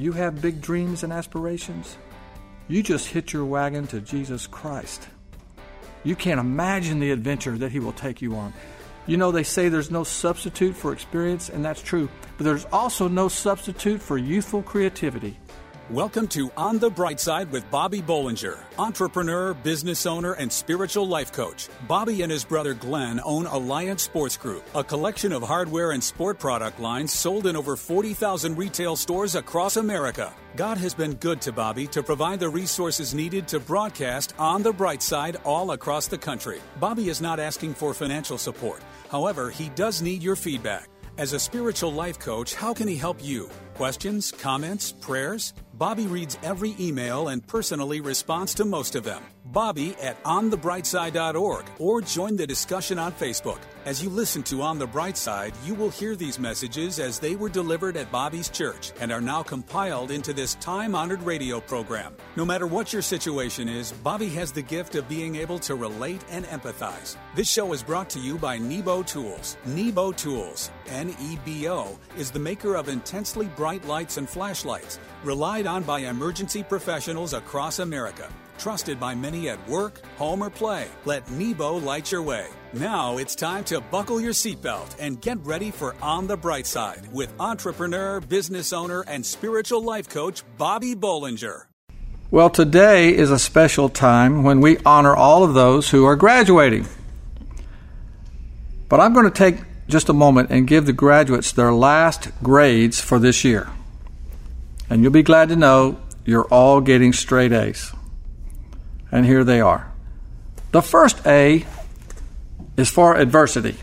You have big dreams and aspirations? You just hit your wagon to Jesus Christ. You can't imagine the adventure that He will take you on. You know, they say there's no substitute for experience, and that's true, but there's also no substitute for youthful creativity. Welcome to On the Bright Side with Bobby Bollinger, entrepreneur, business owner, and spiritual life coach. Bobby and his brother Glenn own Alliance Sports Group, a collection of hardware and sport product lines sold in over 40,000 retail stores across America. God has been good to Bobby to provide the resources needed to broadcast On the Bright Side all across the country. Bobby is not asking for financial support. However, he does need your feedback. As a spiritual life coach, how can he help you? Questions, comments, prayers? Bobby reads every email and personally responds to most of them. Bobby at onthebrightside.org or join the discussion on Facebook. As you listen to On the Bright Side, you will hear these messages as they were delivered at Bobby's church and are now compiled into this time honored radio program. No matter what your situation is, Bobby has the gift of being able to relate and empathize. This show is brought to you by Nebo Tools. Nebo Tools, N E B O, is the maker of intensely bright lights and flashlights, relied on by emergency professionals across America. Trusted by many at work, home, or play. Let Nebo light your way. Now it's time to buckle your seatbelt and get ready for On the Bright Side with entrepreneur, business owner, and spiritual life coach Bobby Bollinger. Well, today is a special time when we honor all of those who are graduating. But I'm going to take just a moment and give the graduates their last grades for this year. And you'll be glad to know you're all getting straight A's. And here they are. The first A is for adversity.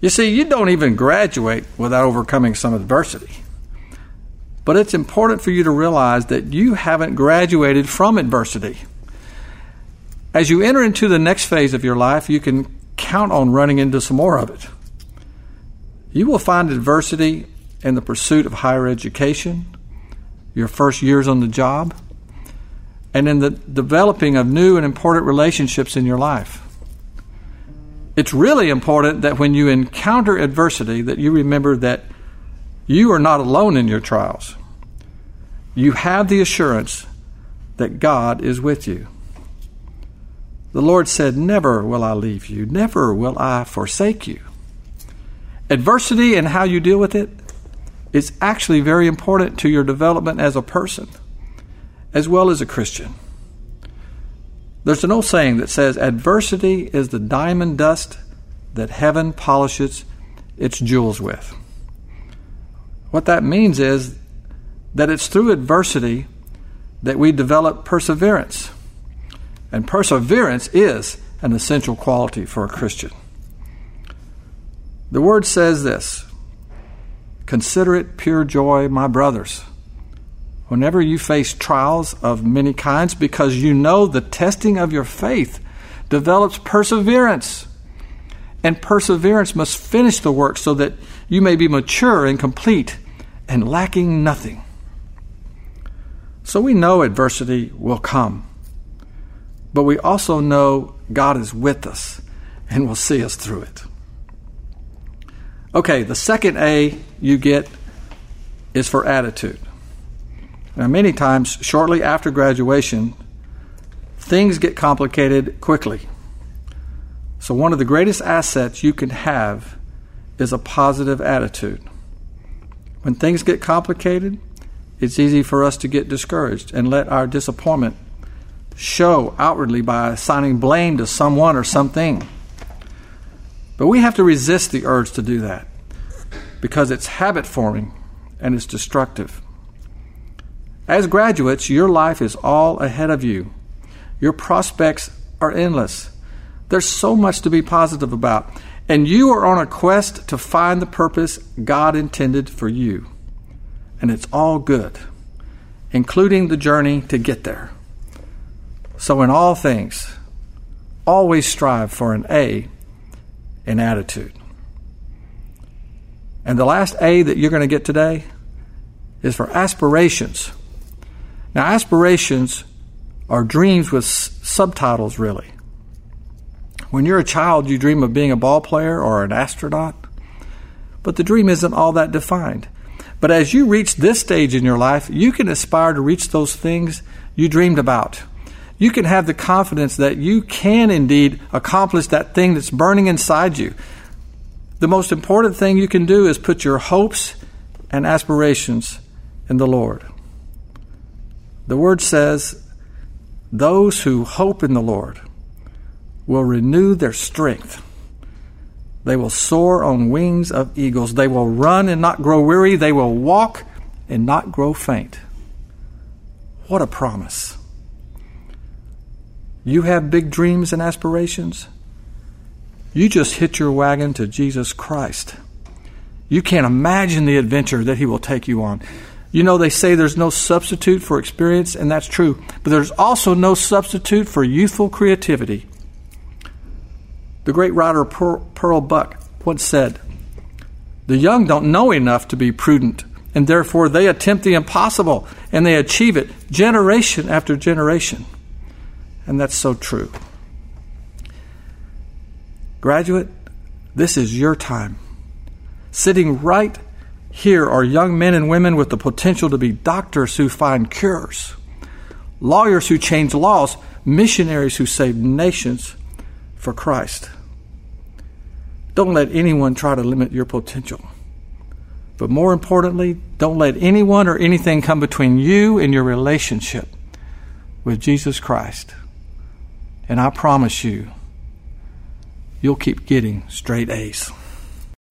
You see, you don't even graduate without overcoming some adversity. But it's important for you to realize that you haven't graduated from adversity. As you enter into the next phase of your life, you can count on running into some more of it. You will find adversity in the pursuit of higher education, your first years on the job, and in the developing of new and important relationships in your life. It's really important that when you encounter adversity that you remember that you are not alone in your trials. You have the assurance that God is with you. The Lord said, Never will I leave you, never will I forsake you. Adversity and how you deal with it is actually very important to your development as a person as well as a Christian. There's an old saying that says, Adversity is the diamond dust that heaven polishes its jewels with. What that means is that it's through adversity that we develop perseverance. And perseverance is an essential quality for a Christian. The word says this Consider it pure joy, my brothers whenever you face trials of many kinds, because you know the testing of your faith develops perseverance. And perseverance must finish the work so that you may be mature and complete and lacking nothing. So we know adversity will come, but we also know God is with us and will see us through it. Okay, the second A you get is for attitude. Now, many times, shortly after graduation, things get complicated quickly. So, one of the greatest assets you can have is a positive attitude. When things get complicated, it's easy for us to get discouraged and let our disappointment show outwardly by assigning blame to someone or something. But we have to resist the urge to do that because it's habit forming and it's destructive. As graduates, your life is all ahead of you. Your prospects are endless. There's so much to be positive about. And you are on a quest to find the purpose God intended for you. And it's all good, including the journey to get there. So, in all things, always strive for an A in attitude. And the last A that you're going to get today is for aspirations. Now, aspirations are dreams with s- subtitles, really. When you're a child, you dream of being a ball player or an astronaut, but the dream isn't all that defined. But as you reach this stage in your life, you can aspire to reach those things you dreamed about. You can have the confidence that you can indeed accomplish that thing that's burning inside you. The most important thing you can do is put your hopes and aspirations in the Lord. The Word says, Those who hope in the Lord will renew their strength. They will soar on wings of eagles. They will run and not grow weary. They will walk and not grow faint. What a promise. You have big dreams and aspirations? You just hit your wagon to Jesus Christ. You can't imagine the adventure that He will take you on. You know, they say there's no substitute for experience, and that's true. But there's also no substitute for youthful creativity. The great writer Pearl Buck once said, The young don't know enough to be prudent, and therefore they attempt the impossible, and they achieve it generation after generation. And that's so true. Graduate, this is your time. Sitting right here are young men and women with the potential to be doctors who find cures, lawyers who change laws, missionaries who save nations, for Christ. Don't let anyone try to limit your potential. But more importantly, don't let anyone or anything come between you and your relationship with Jesus Christ. And I promise you, you'll keep getting straight A's.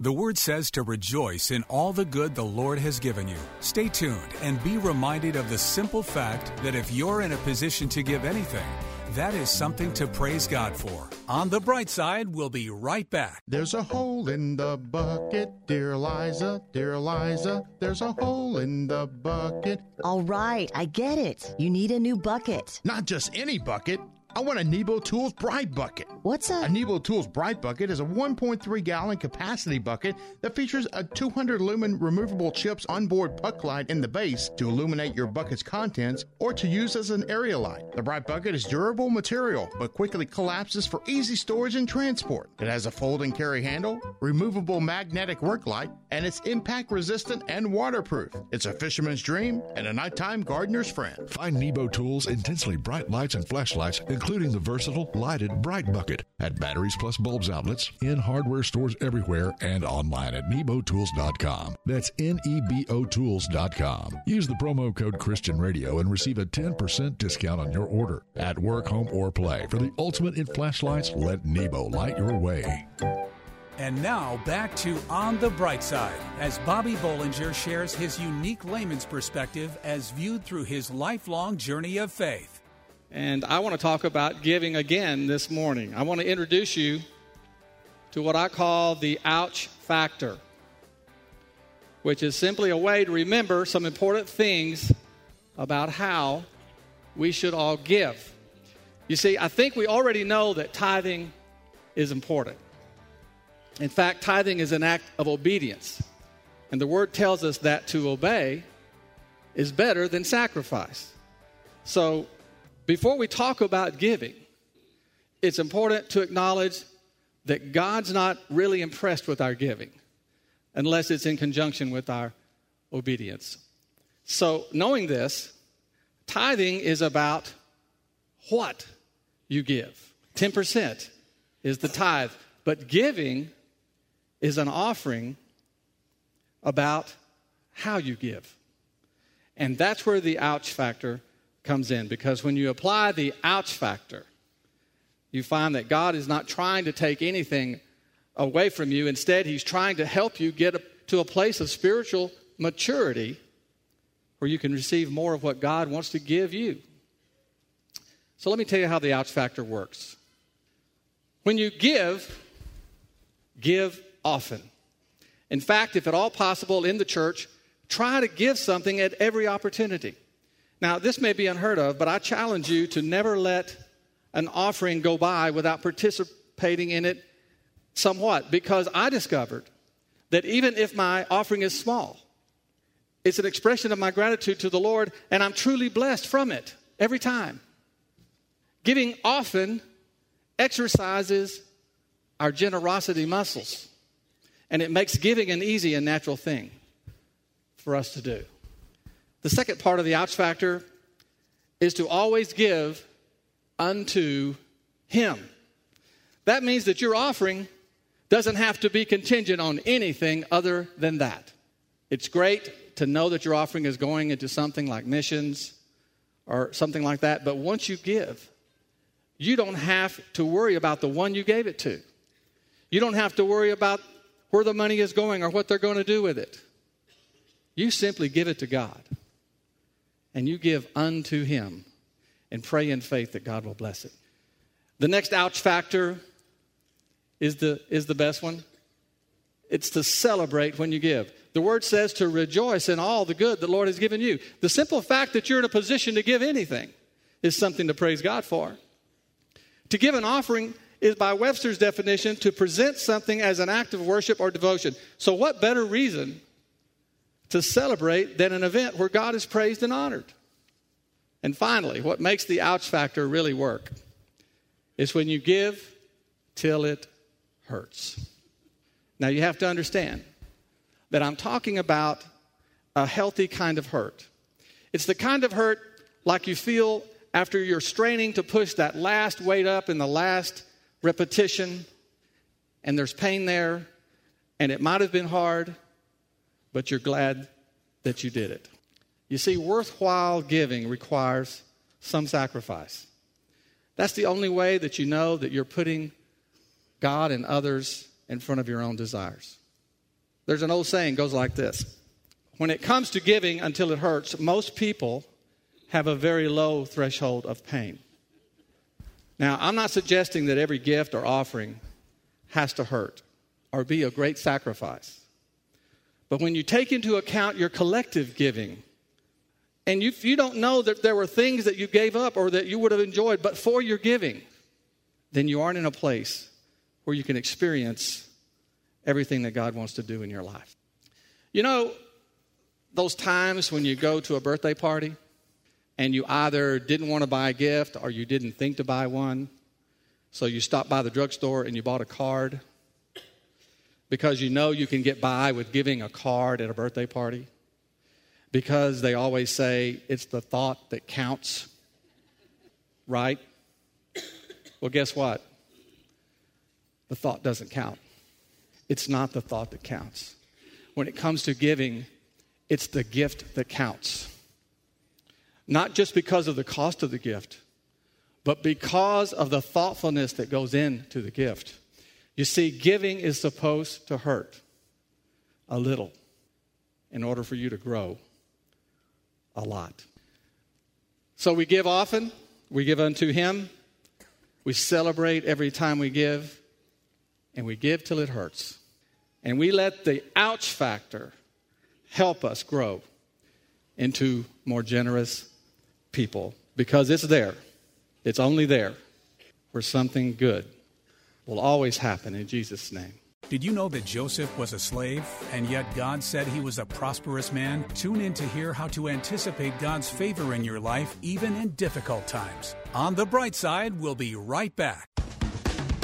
The word says to rejoice in all the good the Lord has given you. Stay tuned and be reminded of the simple fact that if you're in a position to give anything, that is something to praise God for. On the bright side, we'll be right back. There's a hole in the bucket, dear Liza, dear Liza. There's a hole in the bucket. All right, I get it. You need a new bucket. Not just any bucket. I want a Nebo Tools Bright Bucket. What's a... A Nebo Tools Bright Bucket is a 1.3 gallon capacity bucket that features a 200 lumen removable chips onboard puck light in the base to illuminate your bucket's contents or to use as an area light. The Bright Bucket is durable material but quickly collapses for easy storage and transport. It has a folding carry handle, removable magnetic work light, and it's impact resistant and waterproof. It's a fisherman's dream and a nighttime gardener's friend. Find Nebo Tools intensely bright lights and flashlights including the versatile lighted Bright Bucket at Batteries Plus Bulbs outlets, in hardware stores everywhere, and online at nebotools.com. That's N-E-B-O Tools.com. Use the promo code Christian Radio and receive a 10% discount on your order. At work, home, or play, for the ultimate in flashlights, let Nebo light your way. And now back to On the Bright Side as Bobby Bollinger shares his unique layman's perspective as viewed through his lifelong journey of faith. And I want to talk about giving again this morning. I want to introduce you to what I call the ouch factor, which is simply a way to remember some important things about how we should all give. You see, I think we already know that tithing is important. In fact, tithing is an act of obedience. And the word tells us that to obey is better than sacrifice. So before we talk about giving, it's important to acknowledge that God's not really impressed with our giving unless it's in conjunction with our obedience. So, knowing this, tithing is about what you give. 10% is the tithe, but giving is an offering about how you give. And that's where the ouch factor comes in because when you apply the ouch factor, you find that God is not trying to take anything away from you. Instead, He's trying to help you get to a place of spiritual maturity where you can receive more of what God wants to give you. So, let me tell you how the ouch factor works. When you give, give often. In fact, if at all possible in the church, try to give something at every opportunity. Now, this may be unheard of, but I challenge you to never let an offering go by without participating in it somewhat, because I discovered that even if my offering is small, it's an expression of my gratitude to the Lord, and I'm truly blessed from it every time. Giving often exercises our generosity muscles, and it makes giving an easy and natural thing. for us to do. The second part of the ouch factor is to always give unto Him. That means that your offering doesn't have to be contingent on anything other than that. It's great to know that your offering is going into something like missions or something like that, but once you give, you don't have to worry about the one you gave it to. You don't have to worry about where the money is going or what they're going to do with it. You simply give it to God and you give unto Him and pray in faith that God will bless it. The next ouch factor is the, is the best one. It's to celebrate when you give. The word says to rejoice in all the good the Lord has given you. The simple fact that you're in a position to give anything is something to praise God for. To give an offering is, by Webster's definition, to present something as an act of worship or devotion. So, what better reason to celebrate than an event where God is praised and honored? And finally, what makes the ouch factor really work is when you give till it hurts. Now, you have to understand that I'm talking about a healthy kind of hurt. It's the kind of hurt like you feel after you're straining to push that last weight up in the last repetition, and there's pain there, and it might have been hard, but you're glad that you did it. You see, worthwhile giving requires some sacrifice. That's the only way that you know that you're putting God and others in front of your own desires. There's an old saying goes like this. When it comes to giving until it hurts, most people have a very low threshold of pain. Now, I'm not suggesting that every gift or offering has to hurt or be a great sacrifice. But when you take into account your collective giving, and you, you don't know that there were things that you gave up or that you would have enjoyed, but for your giving, then you aren't in a place where you can experience everything that God wants to do in your life. You know, those times when you go to a birthday party and you either didn't want to buy a gift or you didn't think to buy one, so you stopped by the drugstore and you bought a card because you know you can get by with giving a card at a birthday party because they always say it's the thought that counts, right? Well, guess what? The thought doesn't count. It's not the thought that counts. When it comes to giving, it's the gift that counts. Not just because of the cost of the gift, but because of the thoughtfulness that goes into the gift. You see, giving is supposed to hurt a little in order for you to grow a lot. So we give often, we give unto Him, we celebrate every time we give, and we give till it hurts. And we let the ouch factor help us grow into more generous people because it's there. It's only there where something good will always happen in Jesus' name. Did you know that Joseph was a slave and yet God said he was a prosperous man? Tune in to hear how to anticipate God's favor in your life even in difficult times. On the bright side, we'll be right back.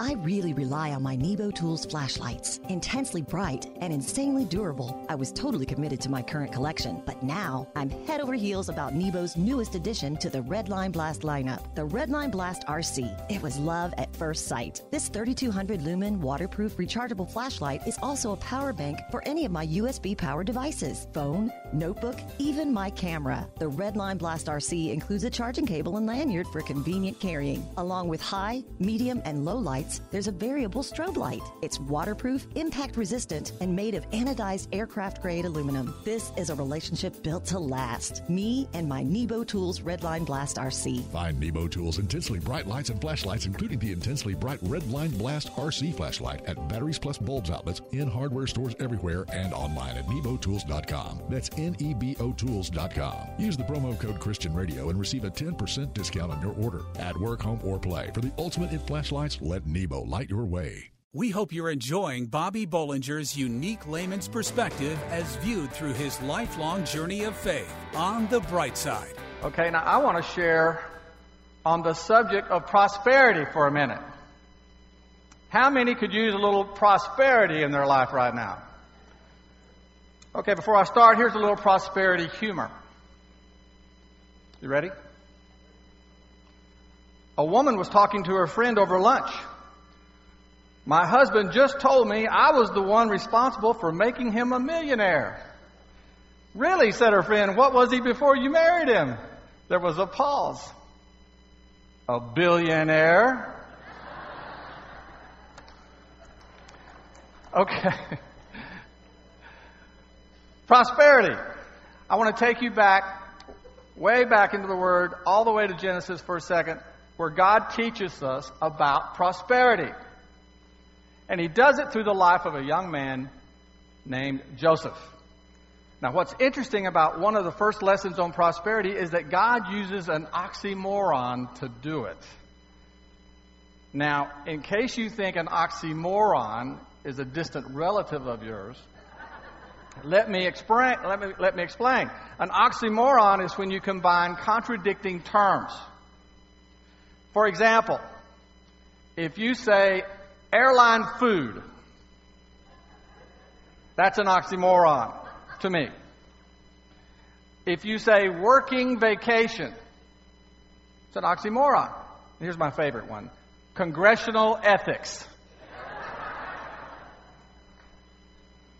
I really rely on my Nebo Tools flashlights. Intensely bright and insanely durable, I was totally committed to my current collection. But now, I'm head over heels about Nebo's newest addition to the Redline Blast lineup, the Redline Blast RC. It was love at first sight. This 3200 lumen waterproof rechargeable flashlight is also a power bank for any of my USB power devices phone, notebook, even my camera. The Redline Blast RC includes a charging cable and lanyard for convenient carrying, along with high, medium, and low lights there's a variable strobe light. It's waterproof, impact resistant, and made of anodized aircraft grade aluminum. This is a relationship built to last. Me and my Nebo Tools Redline Blast RC. Find Nebo Tools intensely bright lights and flashlights, including the intensely bright Redline Blast RC flashlight at Batteries Plus Bulbs outlets in hardware stores everywhere and online at nebotools.com. That's N E B O Tools.com. Use the promo code Christian Radio and receive a 10% discount on your order at work, home, or play. For the ultimate in flashlights, let Nebo Nebo light your way. We hope you're enjoying Bobby Bollinger's unique layman's perspective as viewed through his lifelong journey of faith on the bright side. Okay, now I want to share on the subject of prosperity for a minute. How many could use a little prosperity in their life right now? Okay, before I start, here's a little prosperity humor. You ready? A woman was talking to her friend over lunch. My husband just told me I was the one responsible for making him a millionaire. Really, said her friend, what was he before you married him? There was a pause. A billionaire? Okay. Prosperity. I want to take you back, way back into the Word, all the way to Genesis for a second, where God teaches us about prosperity. And he does it through the life of a young man named Joseph. Now, what's interesting about one of the first lessons on prosperity is that God uses an oxymoron to do it. Now, in case you think an oxymoron is a distant relative of yours, let me explain. Let me, let me explain. An oxymoron is when you combine contradicting terms. For example, if you say Airline food. That's an oxymoron to me. If you say working vacation, it's an oxymoron. Here's my favorite one congressional ethics.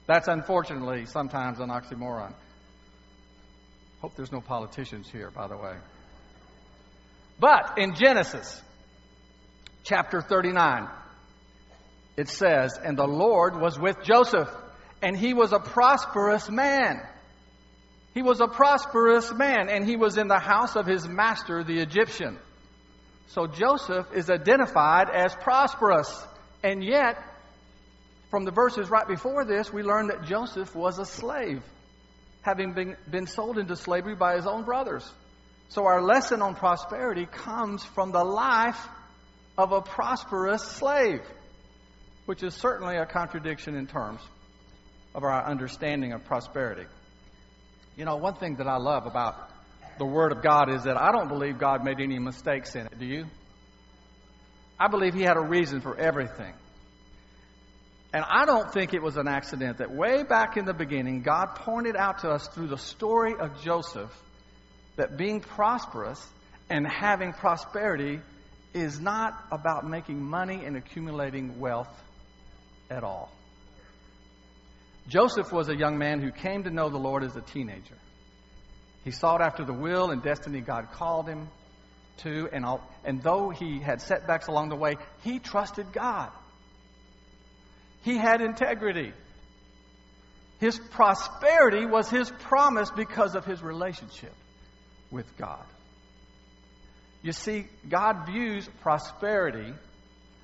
That's unfortunately sometimes an oxymoron. Hope there's no politicians here, by the way. But in Genesis chapter 39, it says, And the Lord was with Joseph, and he was a prosperous man. He was a prosperous man, and he was in the house of his master, the Egyptian. So Joseph is identified as prosperous. And yet, from the verses right before this, we learn that Joseph was a slave, having been, been sold into slavery by his own brothers. So our lesson on prosperity comes from the life of a prosperous slave which is certainly a contradiction in terms of our understanding of prosperity. You know, one thing that I love about the Word of God is that I don't believe God made any mistakes in it. Do you? I believe He had a reason for everything. And I don't think it was an accident that way back in the beginning, God pointed out to us through the story of Joseph that being prosperous and having prosperity is not about making money and accumulating wealth at all. Joseph was a young man who came to know the Lord as a teenager. He sought after the will and destiny God called him to, and, all, and though he had setbacks along the way, he trusted God. He had integrity. His prosperity was his promise because of his relationship with God. You see, God views prosperity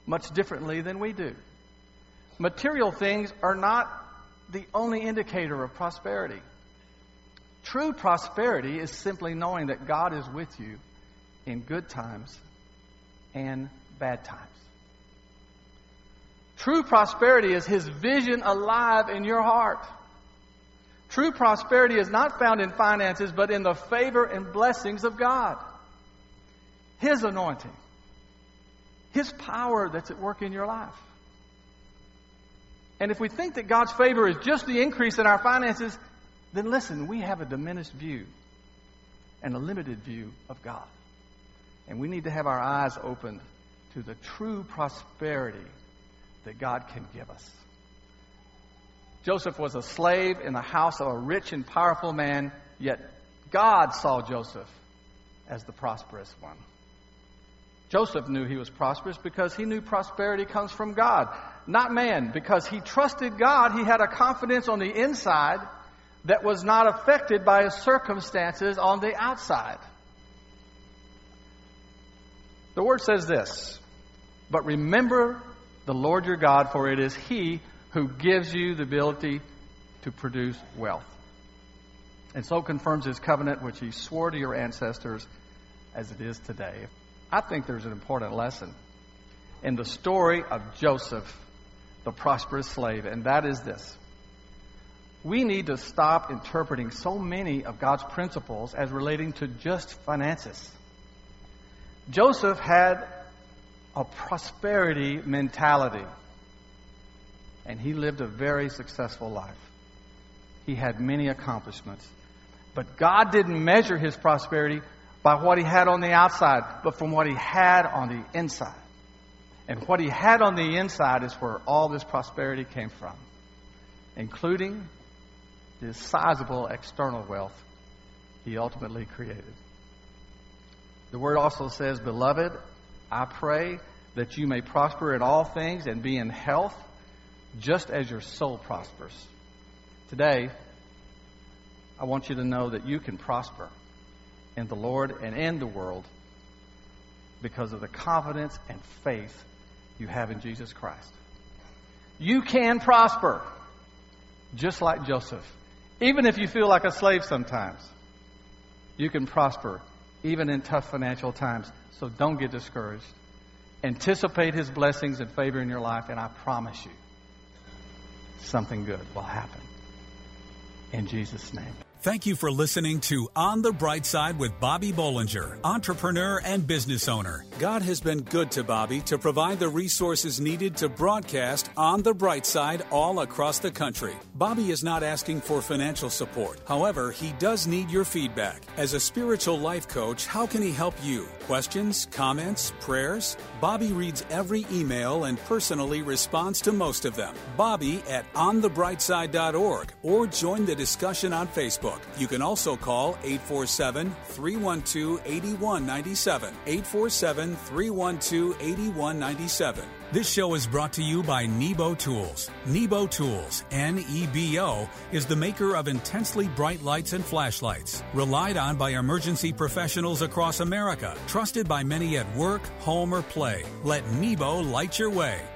much differently than we do material things are not the only indicator of prosperity. True prosperity is simply knowing that God is with you in good times and bad times. True prosperity is His vision alive in your heart. True prosperity is not found in finances, but in the favor and blessings of God. His anointing His power that's at work in your life. And if we think that God's favor is just the increase in our finances, then listen, we have a diminished view and a limited view of God. And we need to have our eyes opened to the true prosperity that God can give us. Joseph was a slave in the house of a rich and powerful man, yet God saw Joseph as the prosperous one. Joseph knew he was prosperous because he knew prosperity comes from God, not man. Because he trusted God, he had a confidence on the inside that was not affected by his circumstances on the outside. The word says this, but remember the Lord your God, for it is he who gives you the ability to produce wealth. And so confirms his covenant which he swore to your ancestors as it is today. I think there's an important lesson in the story of Joseph, the prosperous slave, and that is this. We need to stop interpreting so many of God's principles as relating to just finances. Joseph had a prosperity mentality, and he lived a very successful life. He had many accomplishments. But God didn't measure his prosperity by what he had on the outside, but from what he had on the inside. And what he had on the inside is where all this prosperity came from, including the sizable external wealth he ultimately created. The word also says, Beloved, I pray that you may prosper in all things and be in health, just as your soul prospers. Today, I want you to know that you can prosper in the Lord and in the world because of the confidence and faith you have in Jesus Christ. You can prosper just like Joseph. Even if you feel like a slave sometimes, you can prosper even in tough financial times. So don't get discouraged. Anticipate his blessings and favor in your life, and I promise you, something good will happen. In Jesus' name. Thank you for listening to On the Bright Side with Bobby Bollinger, entrepreneur and business owner. God has been good to Bobby to provide the resources needed to broadcast On the Bright Side all across the country. Bobby is not asking for financial support. However, he does need your feedback. As a spiritual life coach, how can he help you? Questions, comments, prayers? Bobby reads every email and personally responds to most of them. Bobby at onthebrightside.org or join the discussion on You can also call 847 312 8197. 847 312 8197. This show is brought to you by Nebo Tools. Nebo Tools, N E B O, is the maker of intensely bright lights and flashlights, relied on by emergency professionals across America, trusted by many at work, home, or play. Let Nebo light your way.